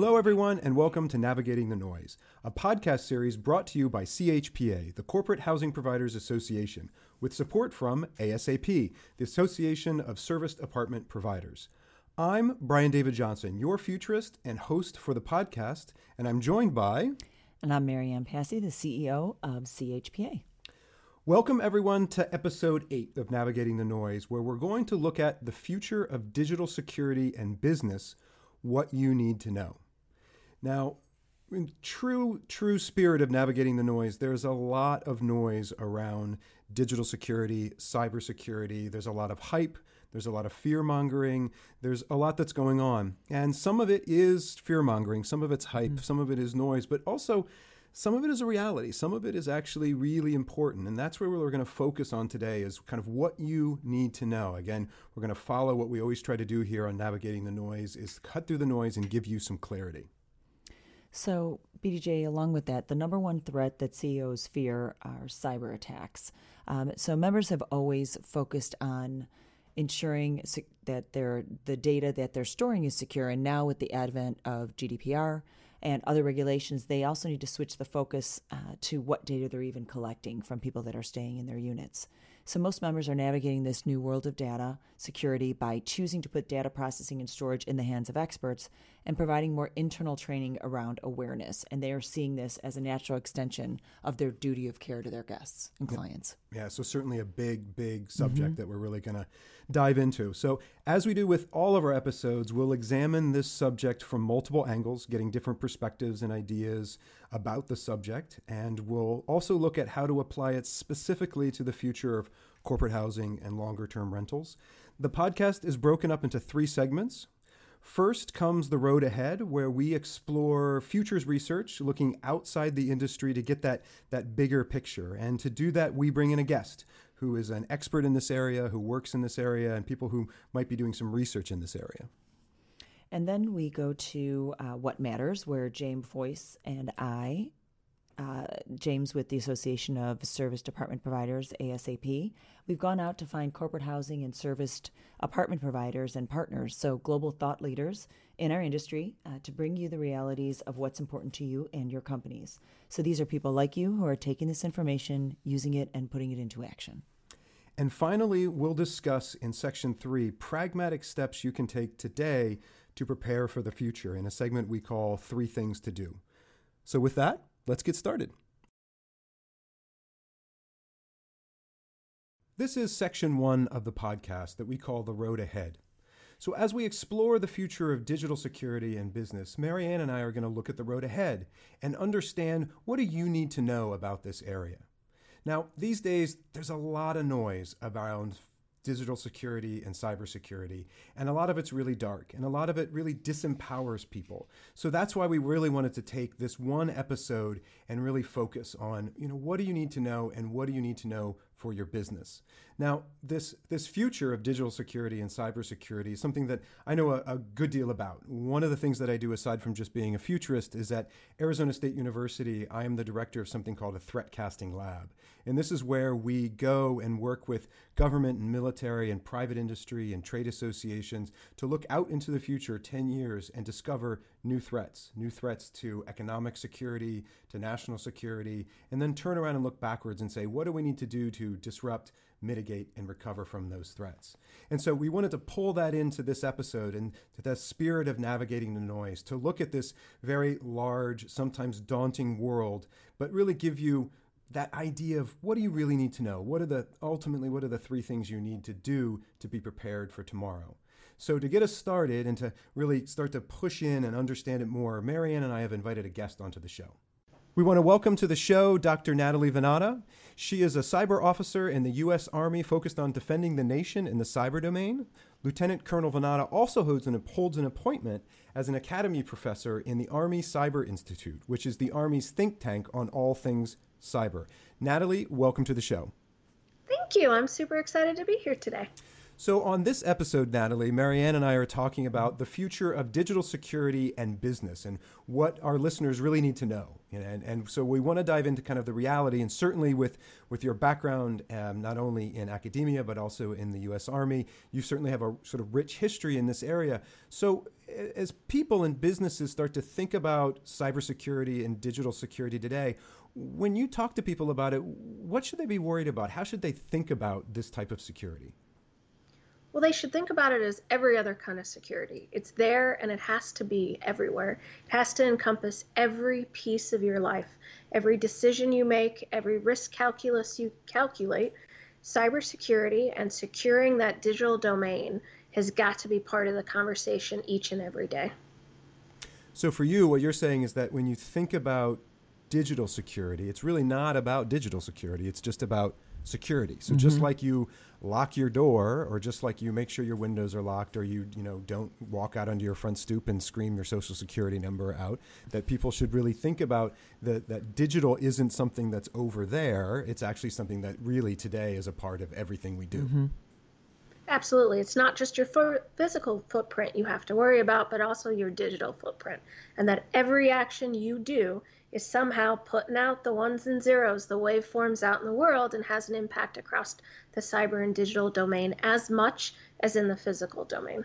Hello, everyone, and welcome to Navigating the Noise, a podcast series brought to you by CHPA, the Corporate Housing Providers Association, with support from ASAP, the Association of Serviced Apartment Providers. I'm Brian David Johnson, your futurist and host for the podcast, and I'm joined by. And I'm Mary Marianne Passy, the CEO of CHPA. Welcome, everyone, to episode eight of Navigating the Noise, where we're going to look at the future of digital security and business, what you need to know. Now, in true, true spirit of navigating the noise, there's a lot of noise around digital security, cybersecurity. There's a lot of hype. There's a lot of fear mongering. There's a lot that's going on. And some of it is fear mongering, some of it's hype, mm. some of it is noise, but also some of it is a reality. Some of it is actually really important. And that's where we're going to focus on today is kind of what you need to know. Again, we're going to follow what we always try to do here on navigating the noise is cut through the noise and give you some clarity. So, BDJ, along with that, the number one threat that CEOs fear are cyber attacks. Um, so, members have always focused on ensuring that their the data that they're storing is secure. And now, with the advent of GDPR, and other regulations, they also need to switch the focus uh, to what data they're even collecting from people that are staying in their units. So, most members are navigating this new world of data security by choosing to put data processing and storage in the hands of experts and providing more internal training around awareness. And they are seeing this as a natural extension of their duty of care to their guests and clients. Yeah, so certainly a big, big subject mm-hmm. that we're really going to dive into. So, as we do with all of our episodes, we'll examine this subject from multiple angles, getting different perspectives and ideas about the subject. And we'll also look at how to apply it specifically to the future of corporate housing and longer term rentals. The podcast is broken up into three segments. First comes the road ahead, where we explore futures research, looking outside the industry to get that, that bigger picture. And to do that, we bring in a guest who is an expert in this area, who works in this area, and people who might be doing some research in this area. And then we go to uh, What Matters, where James Voice and I uh, James with the Association of Serviced Apartment Providers, ASAP. We've gone out to find corporate housing and serviced apartment providers and partners, so global thought leaders in our industry, uh, to bring you the realities of what's important to you and your companies. So these are people like you who are taking this information, using it, and putting it into action. And finally, we'll discuss in section three pragmatic steps you can take today to prepare for the future in a segment we call Three Things to Do. So, with that, Let's get started. This is section one of the podcast that we call The Road Ahead. So, as we explore the future of digital security and business, Marianne and I are going to look at the road ahead and understand what do you need to know about this area. Now, these days, there's a lot of noise around digital security and cybersecurity. And a lot of it's really dark, and a lot of it really disempowers people. So that's why we really wanted to take this one episode and really focus on, you know, what do you need to know and what do you need to know for your business. Now, this this future of digital security and cybersecurity is something that I know a, a, good deal about. One of the things that I do, aside from just being a futurist, is at Arizona State University. I am the director of something called a threat casting lab, and this is where we go and work with government and military and private industry and trade associations to look out into the future, ten years, and discover new threats, new threats to economic security, to national security, and then turn around and look backwards and say, what do we need to do to disrupt, mitigate, and recover from those threats? And so we wanted to pull that into this episode and to the spirit of navigating the noise, to look at this very large, sometimes daunting world, but really give you that idea of what do you really need to know? What are the ultimately what are the three things you need to do to be prepared for tomorrow? So, to get us started and to really start to push in and understand it more, Marianne and I have invited a guest onto the show. We want to welcome to the show Dr. Natalie Vanatta. She is a cyber officer in the U.S. Army focused on defending the nation in the cyber domain. Lieutenant Colonel Vanatta also holds an, holds an appointment as an academy professor in the Army Cyber Institute, which is the Army's think tank on all things cyber. Natalie, welcome to the show. Thank you. I'm super excited to be here today. So, on this episode, Natalie, Marianne and I are talking about the future of digital security and business and what our listeners really need to know. And, and so we want to dive into kind of the reality, and certainly with, with your background, um, not only in academia, but also in the U.S. Army, you certainly have a sort of rich history in this area. So as people and businesses start to think about cybersecurity and digital security today, when you talk to people about it, what should they be worried about? How should they think about this type of security? Well, they should think about it as every other kind of security. It's there and it has to be everywhere. It has to encompass every piece of your life, every decision you make, every risk calculus you calculate. Cybersecurity and securing that digital domain has got to be part of the conversation each and every day. So, for you, what you're saying is that when you think about digital security, it's really not about digital security, it's just about security. So mm-hmm. just like you lock your door or just like you make sure your windows are locked or you you know don't walk out onto your front stoop and scream your social security number out that people should really think about that that digital isn't something that's over there it's actually something that really today is a part of everything we do mm-hmm. Absolutely. It's not just your fo- physical footprint you have to worry about, but also your digital footprint. And that every action you do is somehow putting out the ones and zeros, the waveforms out in the world, and has an impact across the cyber and digital domain as much as in the physical domain.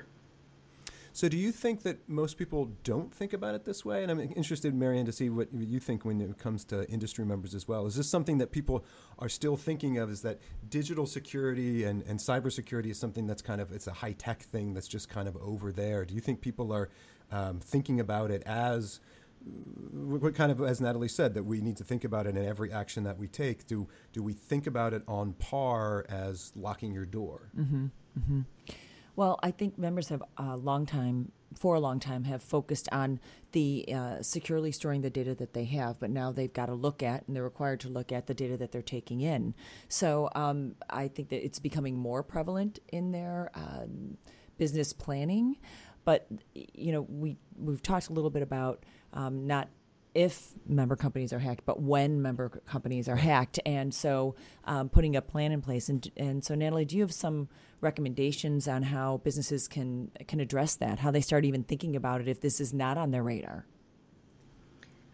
So, do you think that most people don't think about it this way? And I'm interested, Marianne, to see what you think when it comes to industry members as well. Is this something that people are still thinking of? Is that digital security and, and cybersecurity is something that's kind of it's a high tech thing that's just kind of over there? Do you think people are um, thinking about it as what kind of as Natalie said that we need to think about it in every action that we take. Do do we think about it on par as locking your door? Mm-hmm, mm-hmm. Well, I think members have a long time for a long time have focused on the uh, securely storing the data that they have, but now they've got to look at and they're required to look at the data that they're taking in. So um, I think that it's becoming more prevalent in their um, business planning. But you know, we we've talked a little bit about um, not if member companies are hacked, but when member companies are hacked. And so um, putting a plan in place. And, and so, Natalie, do you have some recommendations on how businesses can, can address that, how they start even thinking about it if this is not on their radar?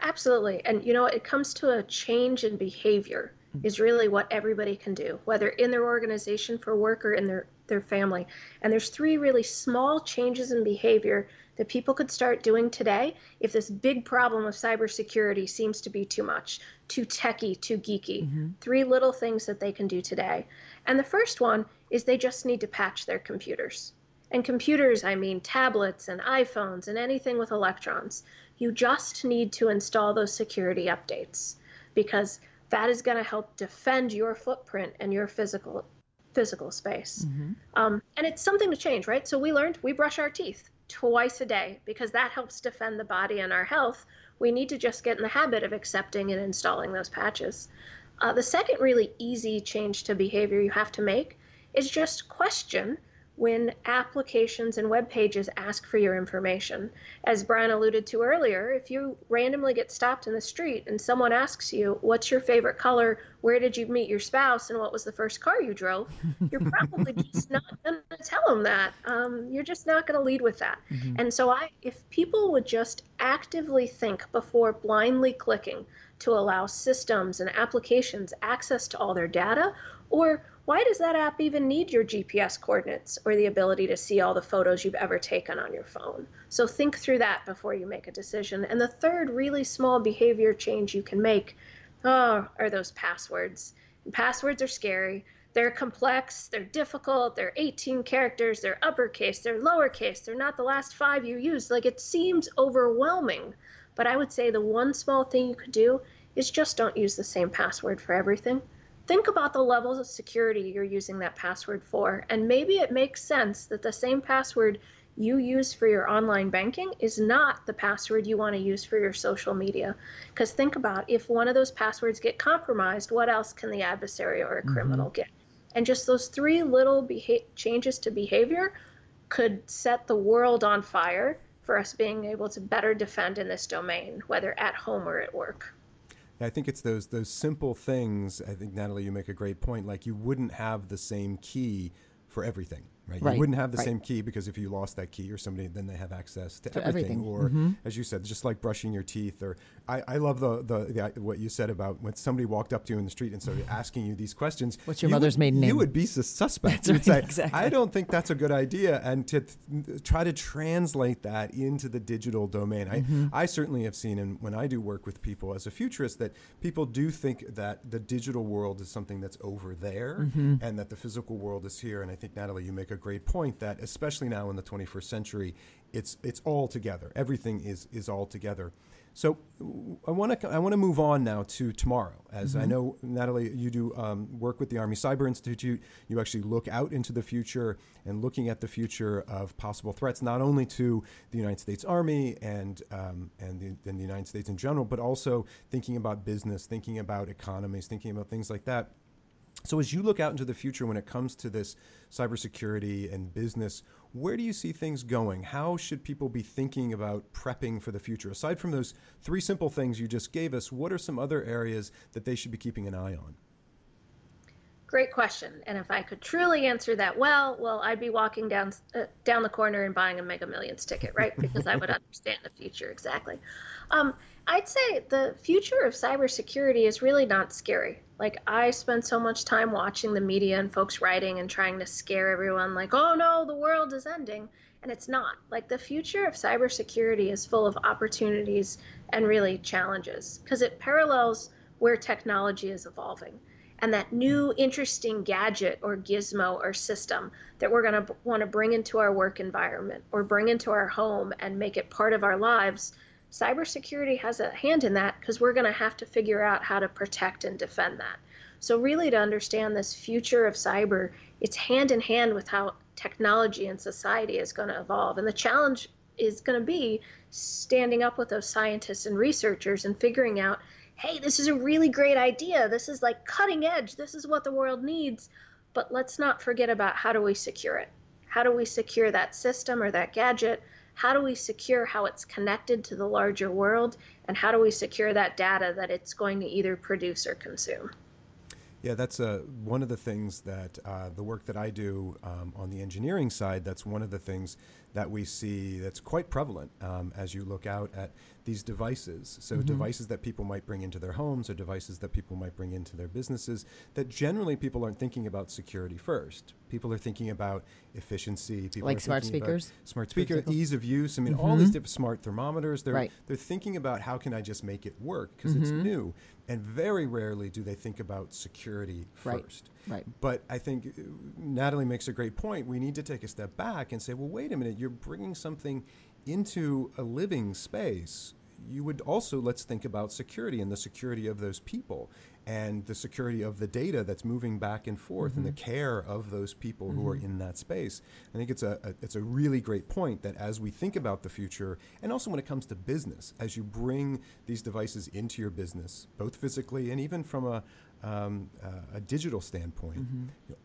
Absolutely. And, you know, it comes to a change in behavior mm-hmm. is really what everybody can do, whether in their organization for work or in their, their family. And there's three really small changes in behavior that people could start doing today if this big problem of cybersecurity seems to be too much, too techy, too geeky. Mm-hmm. Three little things that they can do today. And the first one is they just need to patch their computers. And computers, I mean tablets and iPhones and anything with electrons. You just need to install those security updates because that is going to help defend your footprint and your physical physical space. Mm-hmm. Um, and it's something to change, right? So we learned we brush our teeth twice a day because that helps defend the body and our health. We need to just get in the habit of accepting and installing those patches. Uh, the second really easy change to behavior you have to make is just question when applications and web pages ask for your information. As Brian alluded to earlier, if you randomly get stopped in the street and someone asks you, What's your favorite color? Where did you meet your spouse? And what was the first car you drove? You're probably just not going to tell them that. Um, you're just not going to lead with that. Mm-hmm. And so, I, if people would just actively think before blindly clicking to allow systems and applications access to all their data, or why does that app even need your GPS coordinates or the ability to see all the photos you've ever taken on your phone? So think through that before you make a decision. And the third really small behavior change you can make oh, are those passwords. And passwords are scary. They're complex, they're difficult, they're 18 characters, they're uppercase, they're lowercase, they're not the last five you used. Like it seems overwhelming. But I would say the one small thing you could do is just don't use the same password for everything think about the levels of security you're using that password for. And maybe it makes sense that the same password you use for your online banking is not the password you want to use for your social media. Because think about if one of those passwords get compromised, what else can the adversary or a mm-hmm. criminal get? And just those three little beha- changes to behavior could set the world on fire for us being able to better defend in this domain, whether at home or at work. I think it's those those simple things. I think Natalie, you make a great point. Like you wouldn't have the same key for everything, Right? Right, You wouldn't have the right. same key because if you lost that key or somebody, then they have access to, To everything. everything. Or, as you said, just like brushing your teeth. Or I, I love the, the, the what you said about when somebody walked up to you in the street and started asking you these questions. What's your you mother's would, maiden You name? would be sus- suspect. Right, say, exactly. I don't think that's a good idea, and to th- try to translate that into the digital domain. Mm-hmm. I, I certainly have seen, and when I do work with people as a futurist, that people do think that the digital world is something that's over there, Mm-hmm. and that the physical world is here. And I think Natalie, you make a great point that, especially now in the 21st century, it's it's all together. Everything is is all together. So I want to I want to move on now to tomorrow, as I know Natalie, you do um, work with the Army Cyber Institute. You actually look out into the future and looking at the future of possible threats, not only to the United States Army and um, and, the, and the United States in general, but also thinking about business, thinking about economies, thinking about things like that. So, as you look out into the future when it comes to this cybersecurity and business, where do you see things going? How should people be thinking about prepping for the future? Aside from those three simple things you just gave us, what are some other areas that they should be keeping an eye on? Great question. And if I could truly answer that well, well, I'd be walking down uh, down the corner and buying a Mega Millions ticket, right? Because I would understand the future exactly. Um, I'd say the future of cybersecurity is really not scary. Like I spend so much time watching the media and folks writing and trying to scare everyone, like, "Oh no, the world is ending," and it's not. Like the future of cybersecurity is full of opportunities and really challenges because it parallels where technology is evolving and that new interesting gadget or gizmo or system that we're going to want to bring into our work environment or bring into our home and make it part of our lives cybersecurity has a hand in that because we're going to have to figure out how to protect and defend that so really to understand this future of cyber it's hand in hand with how technology and society is going to evolve and the challenge is going to be standing up with those scientists and researchers and figuring out hey, this is a really great idea. This is like cutting edge. This is what the world needs. But let's not forget about how do we secure it? How do we secure that system or that gadget? How do we secure how it's connected to the larger world? And how do we secure that data that it's going to either produce or consume? Yeah, that's uh, one of the things that uh, the work that I do um, on the engineering side, that's one of the things that we see that's quite prevalent um, as you look out at these devices. So, devices that people might bring into their homes or devices that people might bring into their businesses, that generally people aren't thinking about security first. People are thinking about efficiency. People Like are smart speakers, smart speaker, ease of use. I mean, all these different smart thermometers. They're Right. they're thinking about how can I just make it work because it's new, and very rarely do they think about security Right. first. Right. But I think uh, Natalie makes a great point. We need to take a step back and say, well, wait a minute, you're bringing something into a living space. You would also, let's think about security and the security of those people and the security of the data that's moving back and forth and the care of those people who are in that space. I think it's a, a it's a really great point that as we think about the future and also when it comes to business, as you bring these devices into your business, both physically and even from a um, uh, a digital standpoint,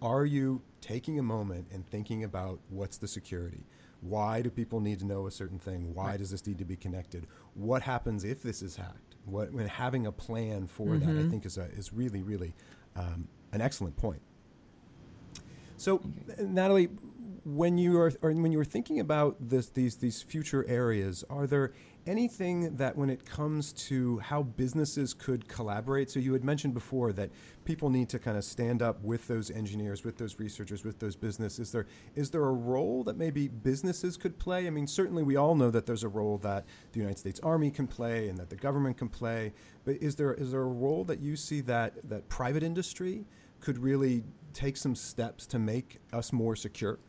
are you taking a moment and thinking about what's the security? Why do people need to know a certain thing? Why does this need to be connected? What happens if this is hacked? What when having a plan for that, I think is a, is really really um, an excellent point. So, Natalie, when you are or when you were thinking about this, these these future areas, are there anything that when it comes to how businesses could collaborate? So you had mentioned before that people need to kind of stand up with those engineers, with those researchers, with those businesses Is there is there a role that maybe businesses could play? I mean, certainly we all know that there's a role that the United States Army can play and that the government can play. But is there is there a role that you see that that private industry could really take some steps to make us more secure?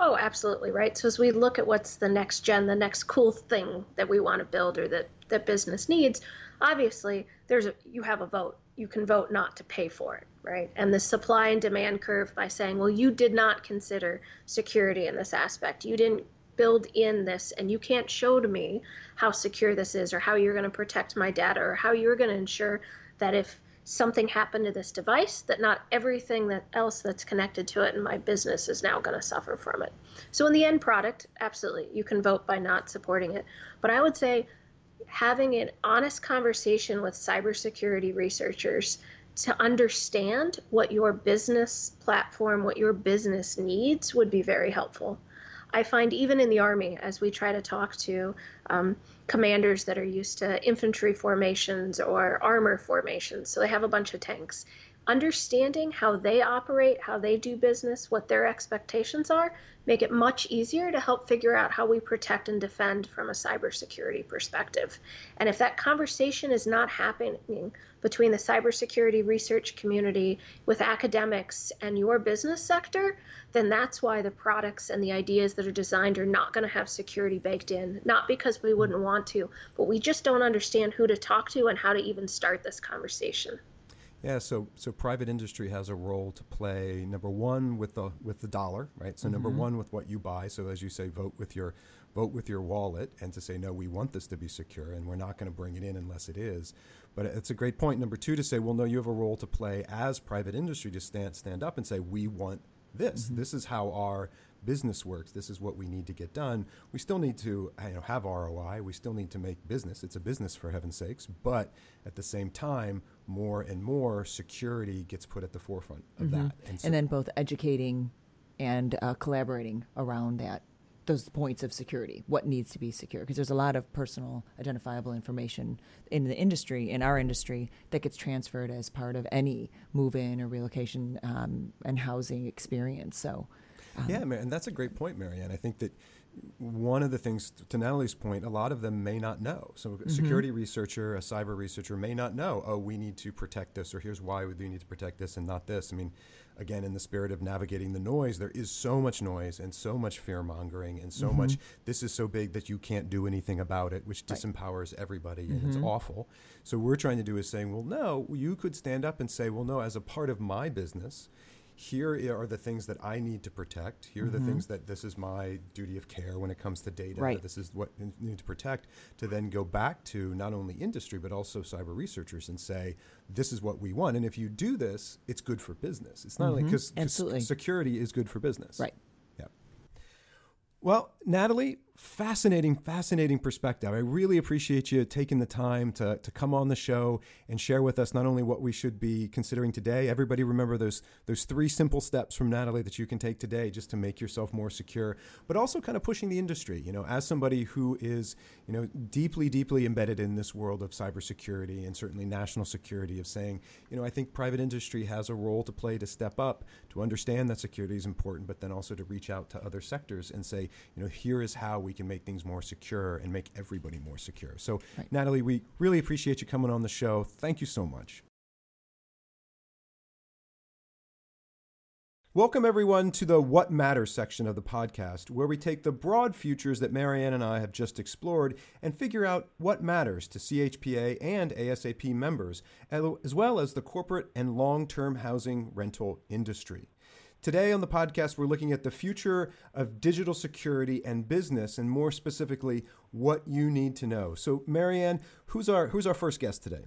Oh, absolutely, right. So as we look at what's the next gen, the next cool thing that we want to build or that that business needs, obviously there's a you have a vote. You can vote not to pay for it, right? And the supply and demand curve by saying, well, you did not consider security in this aspect. You didn't build in this and you can't show to me how secure this is or how you're going to protect my data or how you're going to ensure that if something happened to this device that not everything that else that's connected to it in my business is now going to suffer from it. So in the end product, absolutely, you can vote by not supporting it. But I would say having an honest conversation with cybersecurity researchers to understand what your business platform, what your business needs would be very helpful. I find even in the Army, as we try to talk to um, commanders that are used to infantry formations or armor formations, so they have a bunch of tanks, understanding how they operate, how they do business, what their expectations are, make it much easier to help figure out how we protect and defend from a cybersecurity perspective. And if that conversation is not happening between the cybersecurity research community with academics and your business sector, then that's why the products and the ideas that are designed are not going to have security baked in. Not because we wouldn't want to, but we just don't understand who to talk to and how to even start this conversation. Yeah, so so private industry has a role to play. Number one with the with the dollar, right? So mm-hmm. number one with what you buy. So as you say, vote with your vote with your wallet, and to say no, we want this to be secure, and we're not going to bring it in unless it is. But it's a great point. Number two to say, well, no, you have a role to play as private industry to stand stand up and say we want this. Mm-hmm. This is how our business works. This is what we need to get done. We still need to you know, have ROI. We still need to make business. It's a business for heaven's sakes. But at the same time, more and more security gets put at the forefront of mm-hmm. that. And, so, and, then both educating and uh, collaborating around that those points of security, what needs to be secure, because there's a lot of personal identifiable information in the industry, in our industry, that gets transferred as part of any move-in or relocation um, and housing experience. So um, yeah, and that's a great point, Marianne. I think that one of the things, to Natalie's point, a lot of them may not know. So, a mm-hmm. security researcher, a cyber researcher may not know, oh, we need to protect this, or here's why we need to protect this and not this. I mean, again, in the spirit of navigating the noise, there is so much noise and so much fear mongering and so mm-hmm. much, this is so big that you can't do anything about it, which right. disempowers everybody and mm-hmm. it's awful. So, we're trying to do is saying, well, no, you could stand up and say, well, no, as a part of my business, here are the things that I need to protect. Here are mm-hmm. the things that this is my duty of care when it comes to data. Right. This is what you need to protect. To then go back to not only industry but also cyber researchers and say, this is what we want. And if you do this, it's good for business. It's not mm-hmm. only because security is good for business. Right. Yeah. Well, Natalie, fascinating, fascinating perspective. I really appreciate you taking the time to, to come on the show and share with us not only what we should be considering today. Everybody remember those those three simple steps from Natalie that you can take today just to make yourself more secure, but also kind of pushing the industry. You know, as somebody who is you know deeply, deeply embedded in this world of cybersecurity and certainly national security, of saying, you know, I think private industry has a role to play to step up to understand that security is important, but then also to reach out to other sectors and say, you know, here is how we can make things more secure and make everybody more secure. So, right. Natalie, we really appreciate you coming on the show. Thank you so much. Welcome, everyone, to the What Matters section of the podcast, where we take the broad futures that Marianne and I have just explored and figure out what matters to CHPA and ASAP members, as well as the corporate and long term housing rental industry. Today on the podcast, we're looking at the future of digital security and business, and more specifically, what you need to know. So, Marianne, who's our who's our first guest today?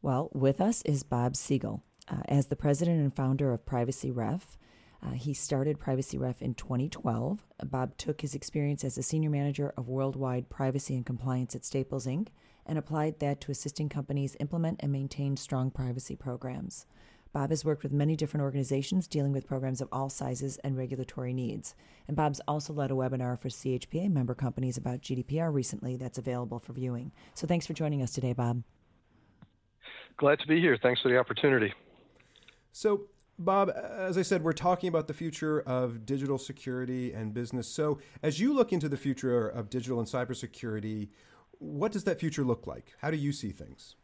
Well, with us is Bob Siegel. Uh, as the president and founder of Privacy Ref, uh, he started Privacy Ref in 2012. Bob took his experience as a senior manager of worldwide privacy and compliance at Staples Inc. and applied that to assisting companies implement and maintain strong privacy programs. Bob has worked with many different organizations dealing with programs of all sizes and regulatory needs. And Bob's also led a webinar for CHPA member companies about GDPR recently that's available for viewing. So thanks for joining us today, Bob. Glad to be here. Thanks for the opportunity. So, Bob, as I said, we're talking about the future of digital security and business. So, as you look into the future of digital and cybersecurity, what does that future look like? How do you see things?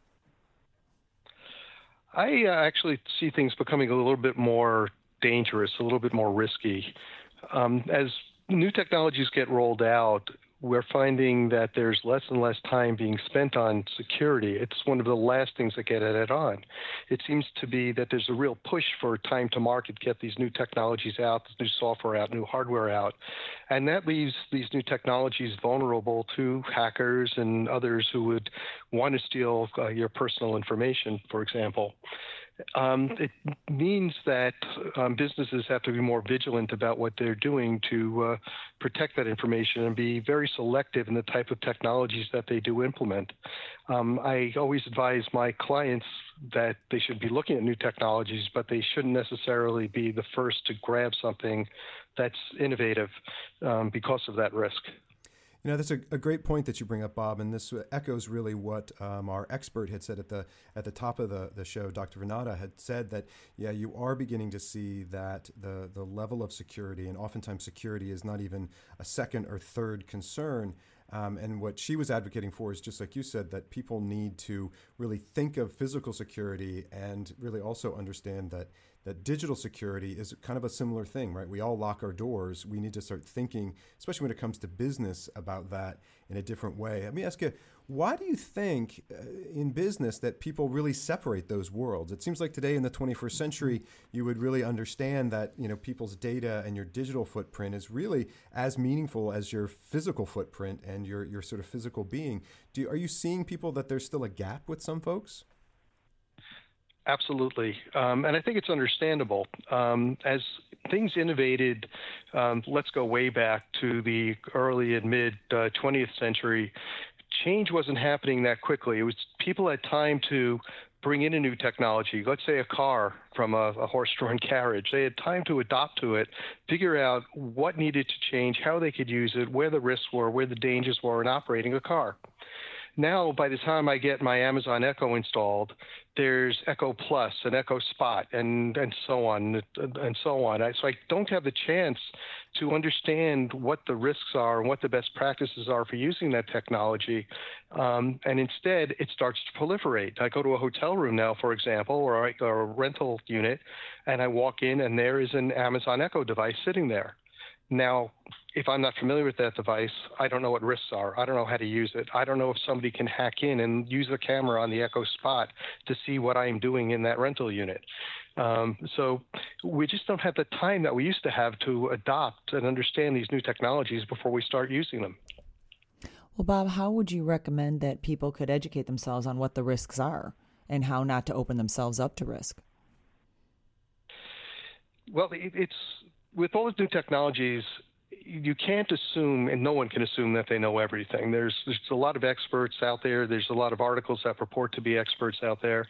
I uh, actually see things becoming a little bit more dangerous, a little bit more risky. Um, as new technologies get rolled out, we're finding that there's less and less time being spent on security. It's one of the last things that get added on. It seems to be that there's a real push for time to market, get these new technologies out, new software out, new hardware out. And that leaves these new technologies vulnerable to hackers and others who would want to steal uh, your personal information, for example. Um, it means that um, businesses have to be more vigilant about what they're doing to uh, protect that information and be very selective in the type of technologies that they do implement. Um, I always advise my clients that they should be looking at new technologies, but they shouldn't necessarily be the first to grab something that's innovative um, because of that risk. You know, that's a, a, great point that you bring up, Bob, and this echoes really what um, our expert had said at the at the top of the, the show. Dr. Vanatta had said that, yeah, you are beginning to see that the, the level of security, and oftentimes security is not even a second or third concern. Um, and what she was advocating for is just like you said, that people need to really think of physical security and really also understand that that digital security is kind of a similar thing, right? We all lock our doors. We need to start thinking, especially when it comes to business, about that in a different way. Let me ask you, why do you think uh, in business that people really separate those worlds? It seems like today in the 21st century, you would really understand that you know people's data and your digital footprint is really as meaningful as your physical footprint and your your sort of physical being. Do are you seeing people that there's still a gap with some folks? Absolutely. Um, and I think it's understandable. Um, as things innovated, um, let's go way back to the early and mid uh, 20th century, change wasn't happening that quickly. It was people had time to bring in a new technology, let's say a car from a, a horse drawn carriage. They had time to adopt to it, figure out what needed to change, how they could use it, where the risks were, where the dangers were in operating a car. Now, by the time I get my Amazon Echo installed, there's Echo Plus and Echo Spot and and so on and so on. so I don't have the chance to understand what the risks are and what the best practices are for using that technology. Um, and instead, it starts to proliferate. I go to a hotel room now, for example, or, I, or a rental unit, and I walk in, and there is an Amazon Echo device sitting there. Now, if I'm not familiar with that device, I don't know what risks are. I don't know how to use it. I don't know if somebody can hack in and use the camera on the Echo Spot to see what I'm doing in that rental unit. Um, so we just don't have the time that we used to have to adopt and understand these new technologies before we start using them. Well, Bob, how would you recommend that people could educate themselves on what the risks are and how not to open themselves up to risk? Well, it's with all these new technologies, you can't assume, and no one can assume that they know everything. There's there's a lot of experts out there. There's a lot of articles that purport to be experts out there.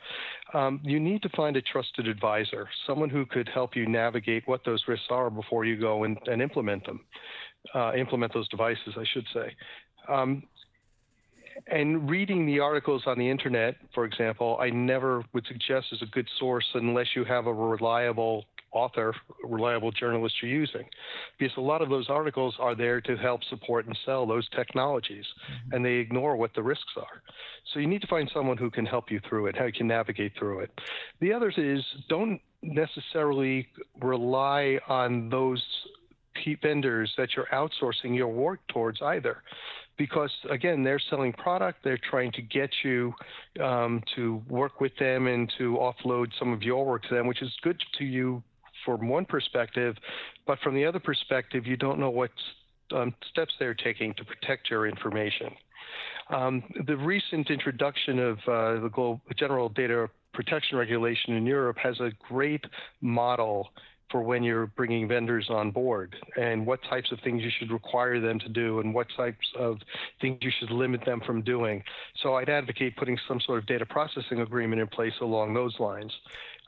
Um, you need to find a trusted advisor, someone who could help you navigate what those risks are before you go and, and implement them, uh, implement those devices, I should say. Um, and reading the articles on the internet, for example, I never would suggest is a good source unless you have a reliable author, reliable journalist you're using. Because a lot of those articles are there to help support and sell those technologies, mm-hmm. and they ignore what the risks are. So you need to find someone who can help you through it, how you can navigate through it. The other is don't necessarily rely on those vendors that you're outsourcing your work towards either because again they're selling product they're trying to get you um, to work with them and to offload some of your work to them which is good to you from one perspective, but from the other perspective, you don't know what um, steps they're taking to protect your information. Um, the recent introduction of uh, the global general data protection regulation in Europe has a great model for when you're bringing vendors on board and what types of things you should require them to do and what types of things you should limit them from doing. So I'd advocate putting some sort of data processing agreement in place along those lines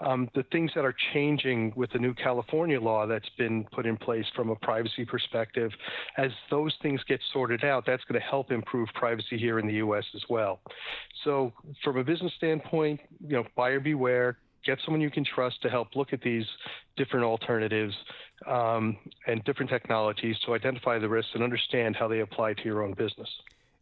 um, the things that are changing with the new California law that's been put in place from a privacy perspective, as those things get sorted out, that's going to help improve privacy here in the U.S. as well. So, from a business standpoint, you know, buyer beware. Get someone you can trust to help look at these different alternatives um, and different technologies to identify the risks and understand how they apply to your own business.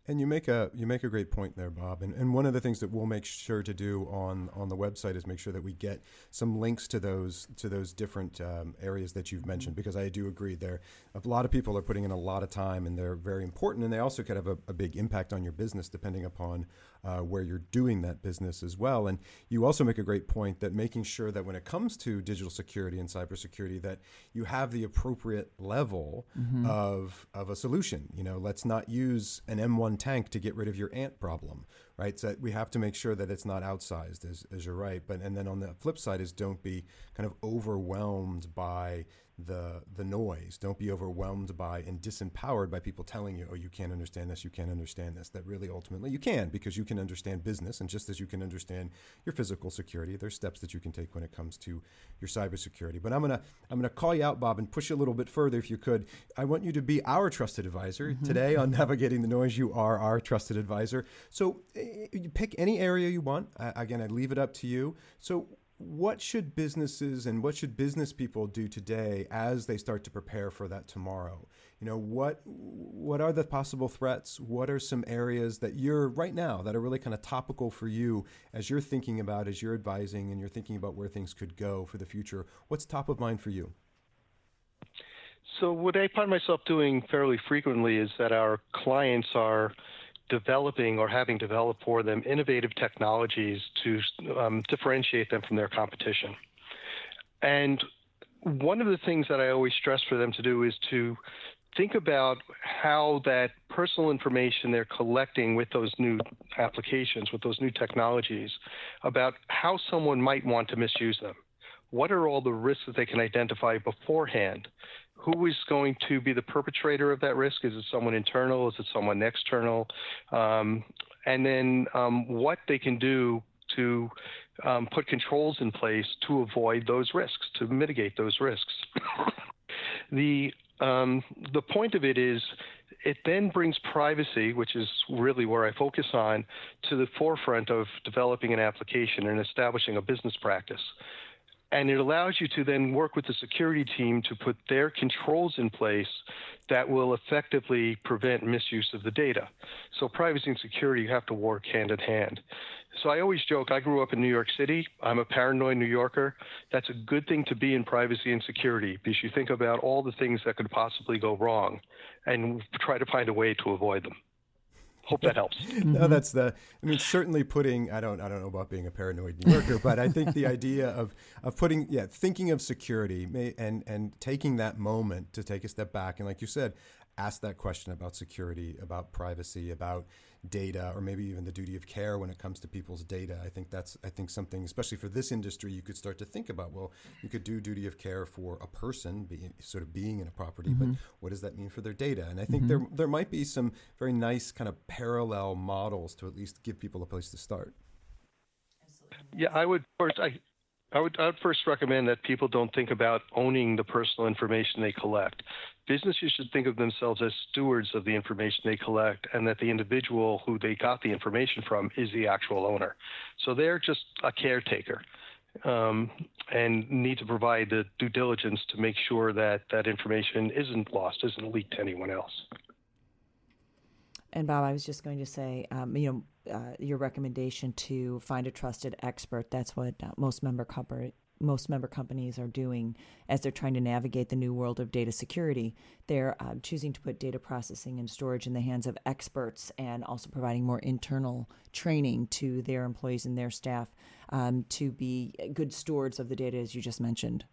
And you make a you make a great point there, Bob. And, and one of the things that we'll make sure to do on, on the website is make sure that we get some links to those to those different um, areas that you've mentioned because I do agree there. A lot of people are putting in a lot of time and they're very important and they also could have a, a big impact on your business depending upon uh, where you're doing that business as well. And you also make a great point that making sure that when it comes to digital security and cybersecurity, that you have the appropriate level mm-hmm. of of a solution. You know, let's not use an M1 tank to get rid of your ant problem right? So we have to make sure that it's not outsized, as, as you're right. But and then on the flip side is don't be kind of overwhelmed by the the noise. Don't be overwhelmed by and disempowered by people telling you, "Oh, you can't understand this. You can't understand this." That really ultimately you can because you can understand business, and just as you can understand your physical security, there's steps that you can take when it comes to your cybersecurity. But I'm gonna I'm gonna call you out, Bob, and push you a little bit further if you could. I want you to be our trusted advisor mm-hmm. today on navigating the noise. You are our trusted advisor. So you pick any area you want. Again, I leave it up to you. So what should businesses and what should business people do today as they start to prepare for that tomorrow? You know, what what are the possible threats? What are some areas that you're right now that are really kind of topical for you as you're thinking about as you're advising and you're thinking about where things could go for the future? What's top of mind for you? So what I find myself doing fairly frequently is that our clients are developing or having developed for them innovative technologies to um, differentiate them from their competition. And one of the things that I always stress for them to do is to think about how that personal information they're collecting with those new applications, with those new technologies, about how someone might want to misuse them. What are all the risks that they can identify beforehand? Who is going to be the perpetrator of that risk? Is it someone internal? Is it someone external? Um, and then um, what they can do to um, put controls in place to avoid those risks, to mitigate those risks. the um, the point of it is it then brings privacy, which is really where I focus on, to the forefront of developing an application and establishing a business practice and it allows you to then work with the security team to put their controls in place that will effectively prevent misuse of the data. So privacy and security you have to work hand in hand. So I always joke I grew up in New York City. I'm a paranoid New Yorker. That's a good thing to be in privacy and security because you think about all the things that could possibly go wrong and try to find a way to avoid them hope that helps. no, that's the. I mean, certainly putting. I don't. I don't know about being a paranoid New Yorker, but I think the idea of of putting, yeah, thinking of security may, and and taking that moment to take a step back and, like you said, ask that question about security, about privacy, about data or maybe even the duty of care when it comes to people's data. I think that's I think something especially for this industry you could start to think about. Well, you could do duty of care for a person being sort of being in a property, mm-hmm. but what does that mean for their data? And I think mm-hmm. there there might be some very nice kind of parallel models to at least give people a place to start. Yeah, I would first I I would, I would first recommend that people don't think about owning the personal information they collect. Businesses should think of themselves as stewards of the information they collect, and that the individual who they got the information from is the actual owner. So they're just a caretaker. Um, and need to provide the due diligence to make sure that that information isn't lost, isn't leaked to anyone else. And Bob, I was just going to say, um, you know, uh, your recommendation to find a trusted expert. That's what uh, most member company, most member companies are doing as they're trying to navigate the new world of data security. They're uh, choosing to put data processing and storage in the hands of experts, and also providing more internal training to their employees and their staff um, to be good stewards of the data, as you just mentioned.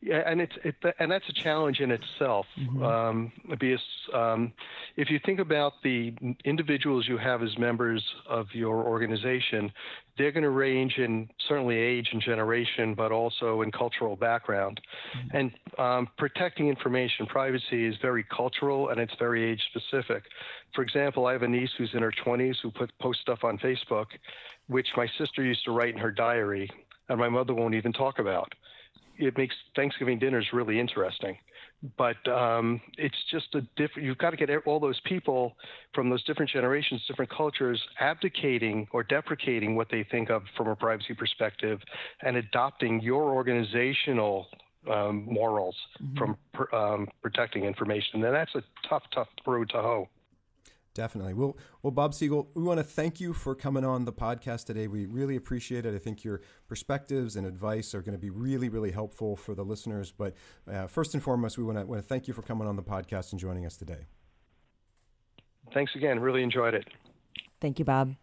Yeah, and it's it, and that's a challenge in itself. Mm-hmm. Um, because um, if you think about the individuals you have as members of your organization, they're going to range in certainly age and generation, but also in cultural background. Mm-hmm. And um, protecting information privacy is very cultural and it's very age specific. For example, I have a niece who's in her 20s who put post stuff on Facebook, which my sister used to write in her diary, and my mother won't even talk about it makes Thanksgiving dinners really interesting. But um, it's just a different. You've got to get all those people from those different generations, different cultures, abdicating or deprecating what they think of from a privacy perspective, and adopting your organizational um, morals mm-hmm. from um, protecting information. And that's a tough, tough road to hoe. Definitely. Well, well, Bob Siegel, we want to thank you for coming on the podcast today. We really appreciate it. I think your perspectives and advice are going to be really, really helpful for the listeners. But uh, first and foremost, we want to, want to thank you for coming on the podcast and joining us today. Thanks again. Really enjoyed it. Thank you, Bob.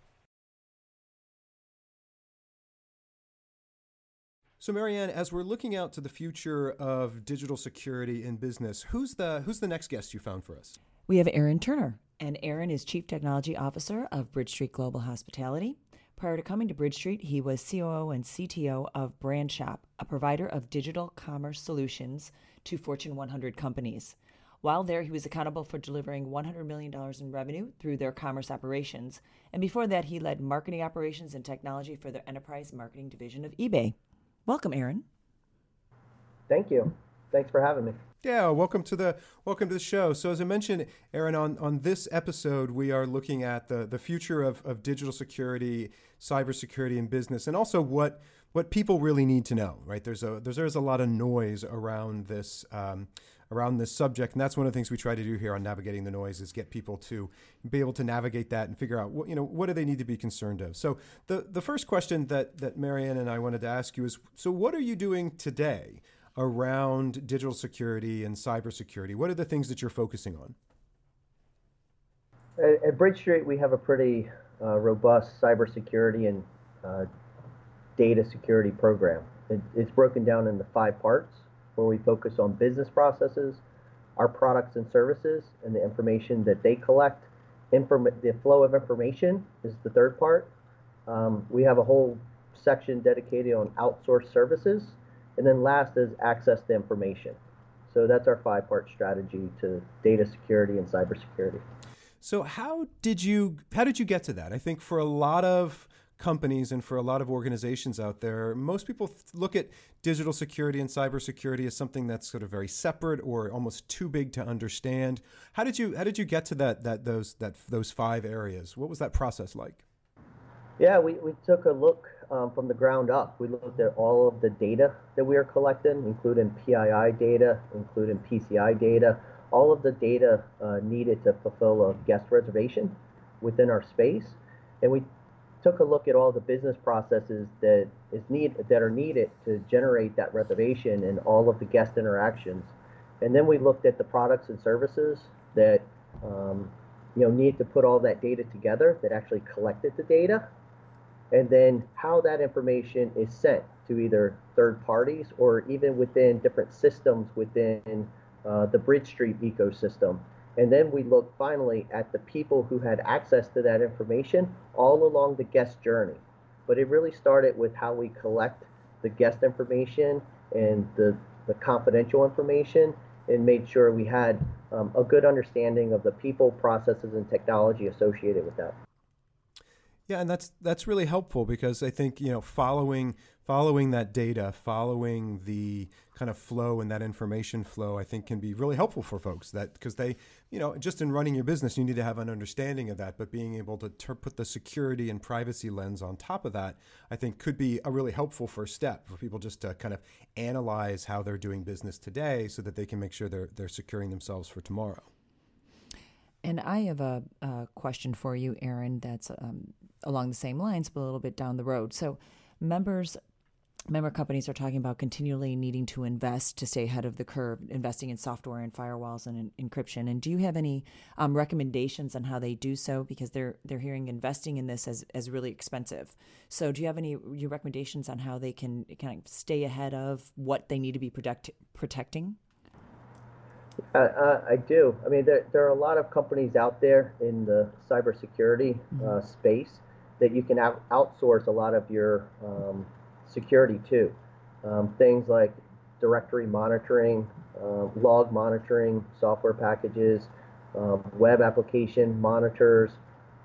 So, Marianne, as we're looking out to the future of digital security in business, who's the who's the next guest you found for us? We have Aaron Turner. And Aaron is Chief Technology Officer of Bridge Street Global Hospitality. Prior to coming to Bridge Street, he was COO and CTO of BrandShop, a provider of digital commerce solutions to Fortune 100 companies. While there, he was accountable for delivering $100 million in revenue through their commerce operations. And before that, he led marketing operations and technology for their enterprise marketing division of eBay. Welcome, Aaron. Thank you. Thanks for having me. Yeah, welcome to the welcome to the show. So as I mentioned, Aaron, on, on this episode, we are looking at the, the future of, of digital security, cybersecurity in business, and also what what people really need to know. Right? There's a there's, there's a lot of noise around this um, around this subject, and that's one of the things we try to do here on navigating the noise is get people to be able to navigate that and figure out what you know what do they need to be concerned of. So the the first question that that Marianne and I wanted to ask you is, so what are you doing today? Around digital security and cybersecurity? What are the things that you're focusing on? At, at Bridge Street, we have a pretty uh, robust cybersecurity and uh, data security program. It, it's broken down into five parts where we focus on business processes, our products and services, and the information that they collect. Inform- the flow of information is the third part. Um, we have a whole section dedicated on outsourced services and then last is access to information. So that's our five part strategy to data security and cybersecurity. So how did you how did you get to that? I think for a lot of companies and for a lot of organizations out there, most people look at digital security and cybersecurity as something that's sort of very separate or almost too big to understand. How did you how did you get to that that those that those five areas? What was that process like? Yeah, we, we took a look um, from the ground up. We looked at all of the data that we are collecting, including PII data, including PCI data, all of the data uh, needed to fulfill a guest reservation within our space. And we took a look at all the business processes that is need that are needed to generate that reservation and all of the guest interactions. And then we looked at the products and services that um, you know need to put all that data together that actually collected the data and then how that information is sent to either third parties or even within different systems within uh, the Bridge Street ecosystem. And then we look finally at the people who had access to that information all along the guest journey. But it really started with how we collect the guest information and the, the confidential information and made sure we had um, a good understanding of the people, processes, and technology associated with that. Yeah, and that's that's really helpful because I think you know following following that data, following the kind of flow and that information flow, I think can be really helpful for folks. That because they, you know, just in running your business, you need to have an understanding of that. But being able to ter- put the security and privacy lens on top of that, I think could be a really helpful first step for people just to kind of analyze how they're doing business today, so that they can make sure they're they're securing themselves for tomorrow. And I have a, a question for you, Aaron, that's um, along the same lines, but a little bit down the road. So, members, member companies are talking about continually needing to invest to stay ahead of the curve, investing in software and firewalls and in, encryption. And do you have any um, recommendations on how they do so? Because they're they're hearing investing in this as, as really expensive. So, do you have any your recommendations on how they can kind of stay ahead of what they need to be protect, protecting? Uh, uh, I do. I mean, there, there are a lot of companies out there in the cybersecurity mm-hmm. uh, space that you can out- outsource a lot of your um, security to. Um, things like directory monitoring, uh, log monitoring, software packages, um, web application monitors,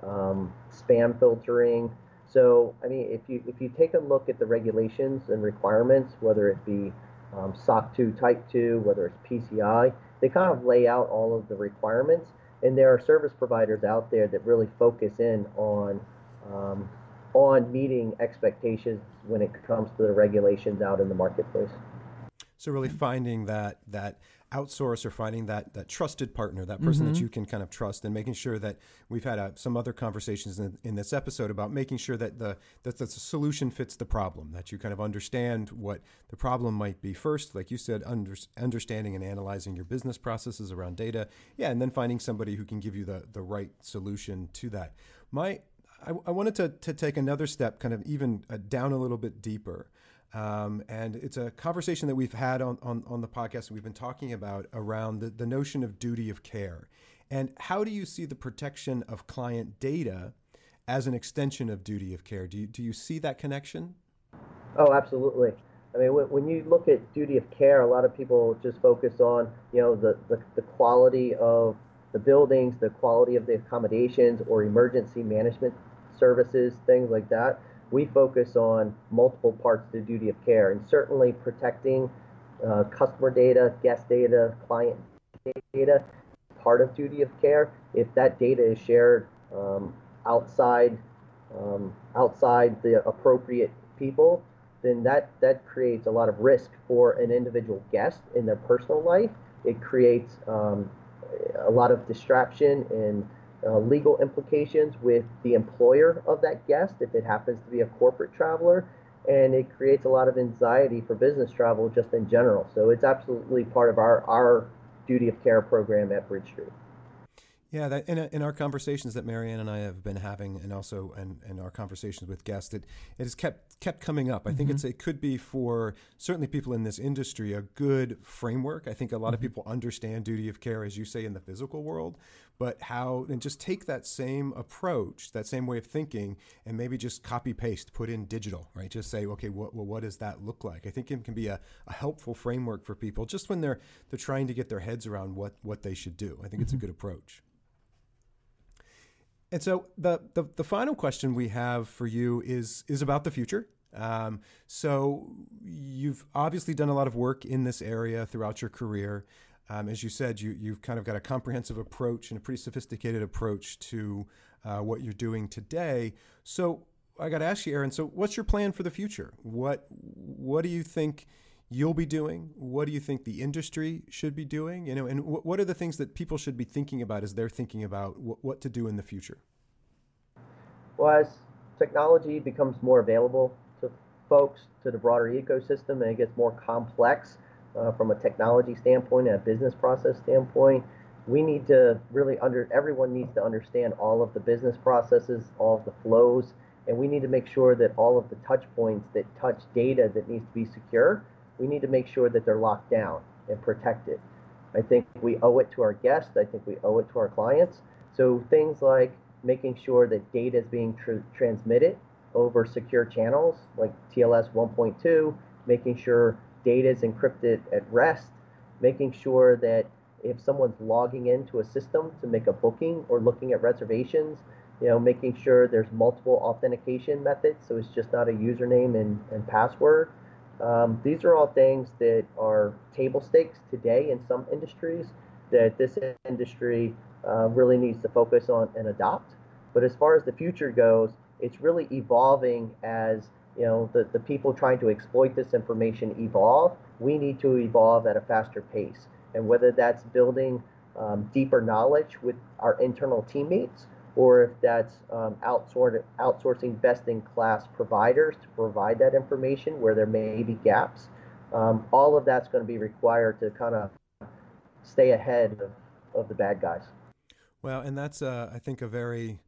um, spam filtering. So, I mean, if you if you take a look at the regulations and requirements, whether it be um, SOC 2 Type 2, whether it's PCI, they kind of lay out all of the requirements. And there are service providers out there that really focus in on um, on meeting expectations when it comes to the regulations out in the marketplace. So really finding that that outsource or finding that that trusted partner, that person mm-hmm. that you can kind of trust, and making sure that we've had uh, some other conversations in, in, this episode about making sure that the that the solution fits the problem, that you kind of understand what the problem might be first, like you said, under, understanding and analyzing your business processes around data, yeah, and then finding somebody who can give you the the right solution to that. My I, I wanted to, to take another step, kind of even uh, down a little bit deeper. Um, and it's a conversation that we've had on, on, on the podcast. We've been talking about around the, the notion of duty of care And how do you see the protection of client data as an extension of duty of care? Do you, do you see that connection? Oh, absolutely. I mean, when, you look at duty of care, a lot of people just focus on, you know, the, the, the quality of the buildings, the quality of the accommodations, or emergency management services, things like that. We focus on multiple parts of the duty of care, and certainly protecting uh, customer data, guest data, client data, part of duty of care. If that data is shared um, outside um, outside the appropriate people, then that that creates a lot of risk for an individual guest in their personal life. It creates um, a lot of distraction and uh, legal implications with the employer of that guest if it happens to be a corporate traveler and it creates a lot of anxiety for business travel just in general so it's absolutely part of our our duty of care program at bridge street yeah, that, in, in our conversations that Marianne and I have been having, and also in, in our conversations with guests, it, it has kept kept coming up. I mm-hmm. think it's it could be for certainly people in this industry a good framework. I think a lot mm-hmm. of people understand duty of care, as you say, in the physical world, but how and just take that same approach, that same way of thinking, and maybe just copy paste, put in digital, right? Just say, okay, what, well, what does that look like? I think it can be a, a helpful framework for people just when they're they're trying to get their heads around what what they should do. I think mm-hmm. it's a mm-hmm. good approach. And so the, the, the final question we have for you is is about the future. Um, so you've obviously done a lot of work in this area throughout your career. Um, as you said, you you've kind of got a comprehensive approach and a pretty sophisticated approach to uh, what you're doing today. So I got to ask you, Aaron. So what's your plan for the future? What what do you think? you'll be doing? What do you think the industry should be doing? You know, and what are the things that people should be thinking about as they're thinking about what to do in the future? Well, as technology becomes more available to folks, to the broader ecosystem, and it gets more complex uh, from a technology standpoint and a business process standpoint, we need to really under everyone needs to understand all of the business processes, all of the flows, and we need to make sure that all of the touch points that touch data that needs to be secure we need to make sure that they're locked down and protected. I think we owe it to our guests. I think we owe it to our clients. So things like making sure that data is being tr- transmitted over secure channels like TLS 1.2, making sure data is encrypted at rest, making sure that if someone's logging into a system to make a booking or looking at reservations, you know, making sure there's multiple authentication methods, so it's just not a username and, and password. Um, these are all things that are table stakes today in some industries that this industry uh, really needs to focus on and adopt. But as far as the future goes, it's really evolving as you know the, the people trying to exploit this information evolve. We need to evolve at a faster pace, and whether that's building um, deeper knowledge with our internal teammates or if that's um, outsourcing best-in-class providers to provide that information where there may be gaps. Um, all of that's going to be required to kind of stay ahead of, of the bad guys. Well, and that's, uh, I think, a very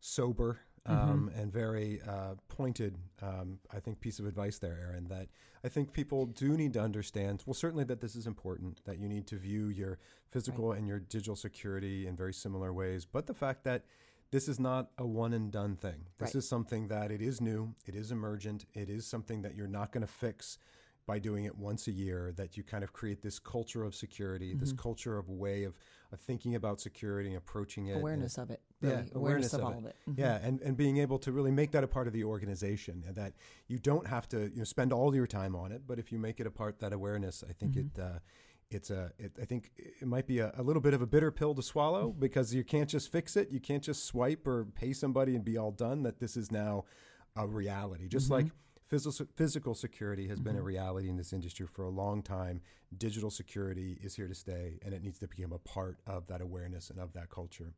sober. Um, mm-hmm. and very uh, pointed, um, I think, piece of advice there, Aaron. That I think people do need to understand. Well, certainly that this is important. That you need to view your physical right. and your digital security in very similar ways, but the fact that this is not a one and done thing. This right. is something that it is new, it is emergent, it is something that you're not going to fix by doing it once a year that you kind of create this culture of security, mm-hmm. this culture of way of, of thinking about security and approaching it. Awareness and, of it. Really. Yeah, awareness, awareness of, of, all it. of it. Mm-hmm. Yeah, and, and being able to really make that a part of the organization and that you don't have to you know, spend all your time on it, but if you make it a part, that awareness, I think mm-hmm. it, uh, it's a it, i think it might be a, a, little bit of a bitter pill to swallow mm-hmm. because you can't just fix it you can't just swipe or pay somebody and be all done that this is now a reality just mm-hmm. like physical, physical security has mm-hmm. been a mm-hmm. reality in this industry for a long time digital security is here to stay and it needs to become a part of that awareness and of that culture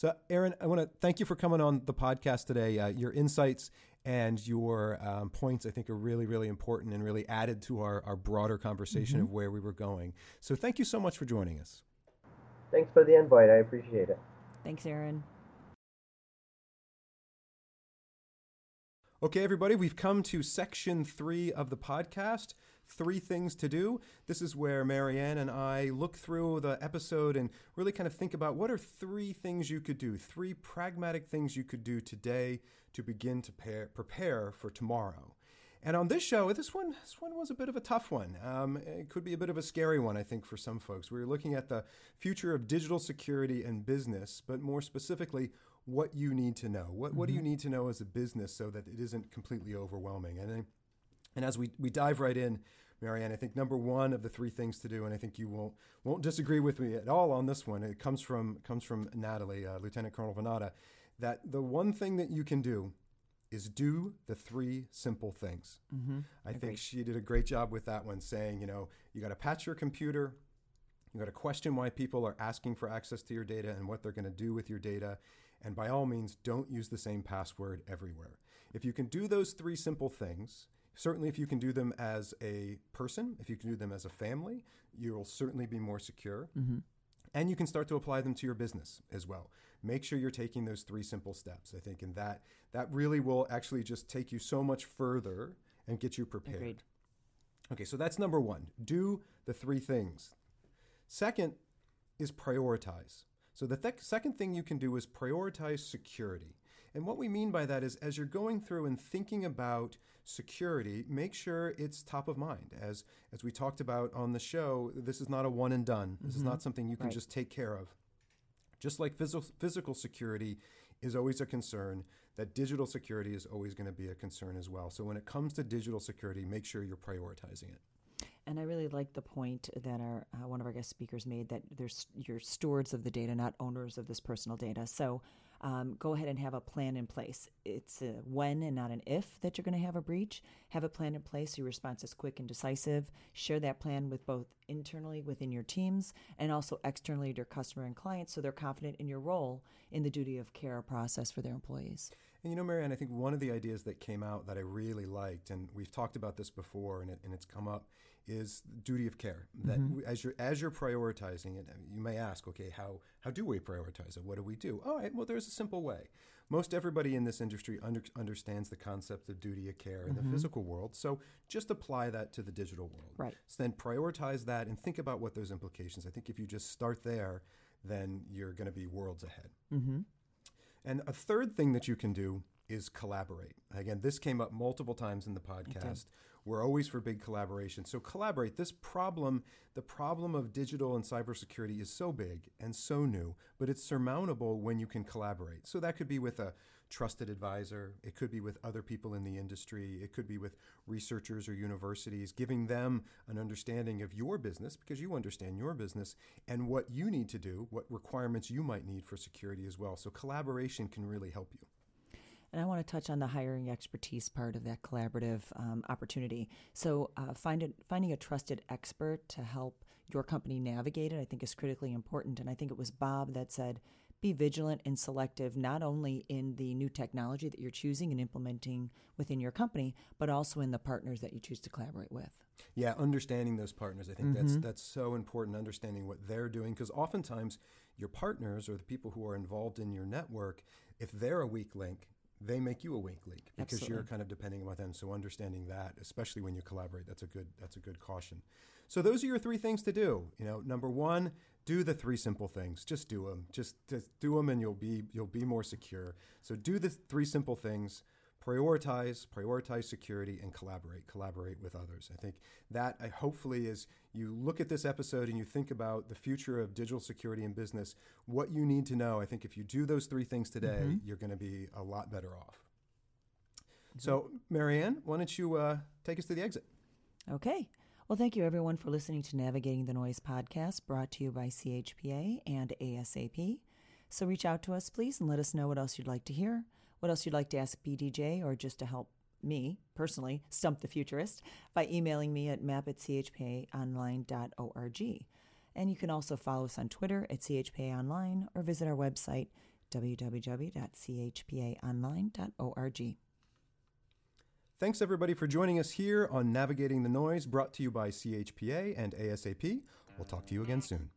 so, Aaron, I want to thank you for coming on the podcast today. Uh, your insights and your um, points, I think, are really, really important and really added to our, our broader conversation mm-hmm. of where we were going. So, thank you so much for joining us. Thanks for the invite. I appreciate it. Thanks, Aaron. Okay, everybody, we've come to section three of the podcast. Three things to do. This is where Marianne and I look through the episode and really kind of think about what are three things you could do, three pragmatic things you could do today to begin to pair, prepare for tomorrow. And on this show, this one, this one was a bit of a tough one. Um, it could be a bit of a scary one, I think, for some folks. We were looking at the future of digital security and business, but more specifically, what you need to know. What, mm-hmm. what do you mm-hmm. need to know as a business so that it isn't completely overwhelming? And, and as we, we dive right in, Marianne, I think number one of the three things to do, and I think you won't won't disagree with me at all on this one. It comes from comes from Natalie, uh, Lieutenant Colonel Vanatta, that the one thing that you can do is do the three simple things. Mm-hmm. I Agreed. think she did a great job with that one, saying, you know, you got to patch your computer, you got to question why people are asking for access to your data and what they're going to do with your data. And by all means, don't use the same password everywhere. If you can do those three simple things, certainly if you can do them as a person, if you can do them as a family, you will certainly be more secure. Mm-hmm. And you can start to apply them to your business as well. Make sure you're taking those three simple steps, I think, and that that really will actually just take you so much further and get you prepared. Agreed. Okay, so that's number one. Do the three things. Second is prioritize. So the th- second thing you can do is prioritize security. And what we mean by that is as you're going through and thinking about security, make sure it's top of mind. As as we talked about on the show, this is not a one and done. This mm-hmm. is not something you can right. just take care of. Just like physical, physical security is always a concern, that digital security is always going to be a concern as well. So when it comes to digital security, make sure you're prioritizing it. And I really like the point that our uh, one of our guest speakers made that there's you're stewards of the data, not owners of this personal data. So um, go ahead and have a plan in place. It's a when and not an if that you're going to have a breach. Have a plan in place your response is quick and decisive. Share that plan with both internally within your teams and also externally to your customer and clients so they're confident in your role in the duty of care process for their employees. And you know, Marianne, I think one of the ideas that came out that I really liked, and we've talked about this before, and, it, and it's come up, is duty of care. That mm-hmm. as you're as you're prioritizing it, you may ask, okay, how how do we prioritize it? What do we do? All right, well, there's a simple way. Most everybody in this industry under, understands the concept of duty of care in mm-hmm. the physical world, so just apply that to the digital world. Right. So then prioritize that and think about what those implications. I think if you just start there, then you're going to be worlds ahead. Mm-hmm. And a third thing that you can do is collaborate. Again, this came up multiple times in the podcast. We're always for big collaboration. So collaborate. This problem, the problem of digital and cybersecurity is so big and so new, but it's surmountable when you can collaborate. So that could be with a trusted advisor, it could be with other people in the industry, it could be with researchers or universities, giving them an understanding of your business because you understand your business and what you need to do, what requirements you might need for security as well. So collaboration can really help you. And I want to touch on the hiring expertise part of that collaborative um, opportunity. So, uh, find finding a trusted expert to help your company navigate it, I think, is critically important. And I think it was Bob that said, be vigilant and selective not only in the new technology that you're choosing and implementing within your company, but also in the partners that you choose to collaborate with. Yeah, understanding those partners, I think mm-hmm. that's that's so important. Understanding what they're doing, because oftentimes your partners or the people who are involved in your network, if they're a weak link, they make you a weak link because Absolutely. you're kind of depending on them. So understanding that, especially when you collaborate, that's a good that's a good caution. So those are your three things to do. You know, number one, do the three simple things. Just do them. Just, just do them, and you'll be you'll be more secure. So do the three simple things prioritize, prioritize security, and collaborate. Collaborate with others. I think that I hopefully is you look at this episode and you think about the future of digital security in business, what you need to know. I think if you do those three things today, mm-hmm. you're going to be a lot better off. Mm-hmm. So, Marianne, why don't you uh, take us to the exit? Okay. Well, thank you everyone for listening to Navigating the Noise podcast brought to you by CHPA and ASAP. So reach out to us, please, and let us know what else you'd like to hear what else you'd like to ask BDJ or just to help me personally stump the futurist by emailing me at map at chpaonline.org. And you can also follow us on Twitter at chpaonline or visit our website www.chpaonline.org. Thanks everybody for joining us here on Navigating the Noise, brought to you by CHPA and ASAP. We'll talk to you again soon.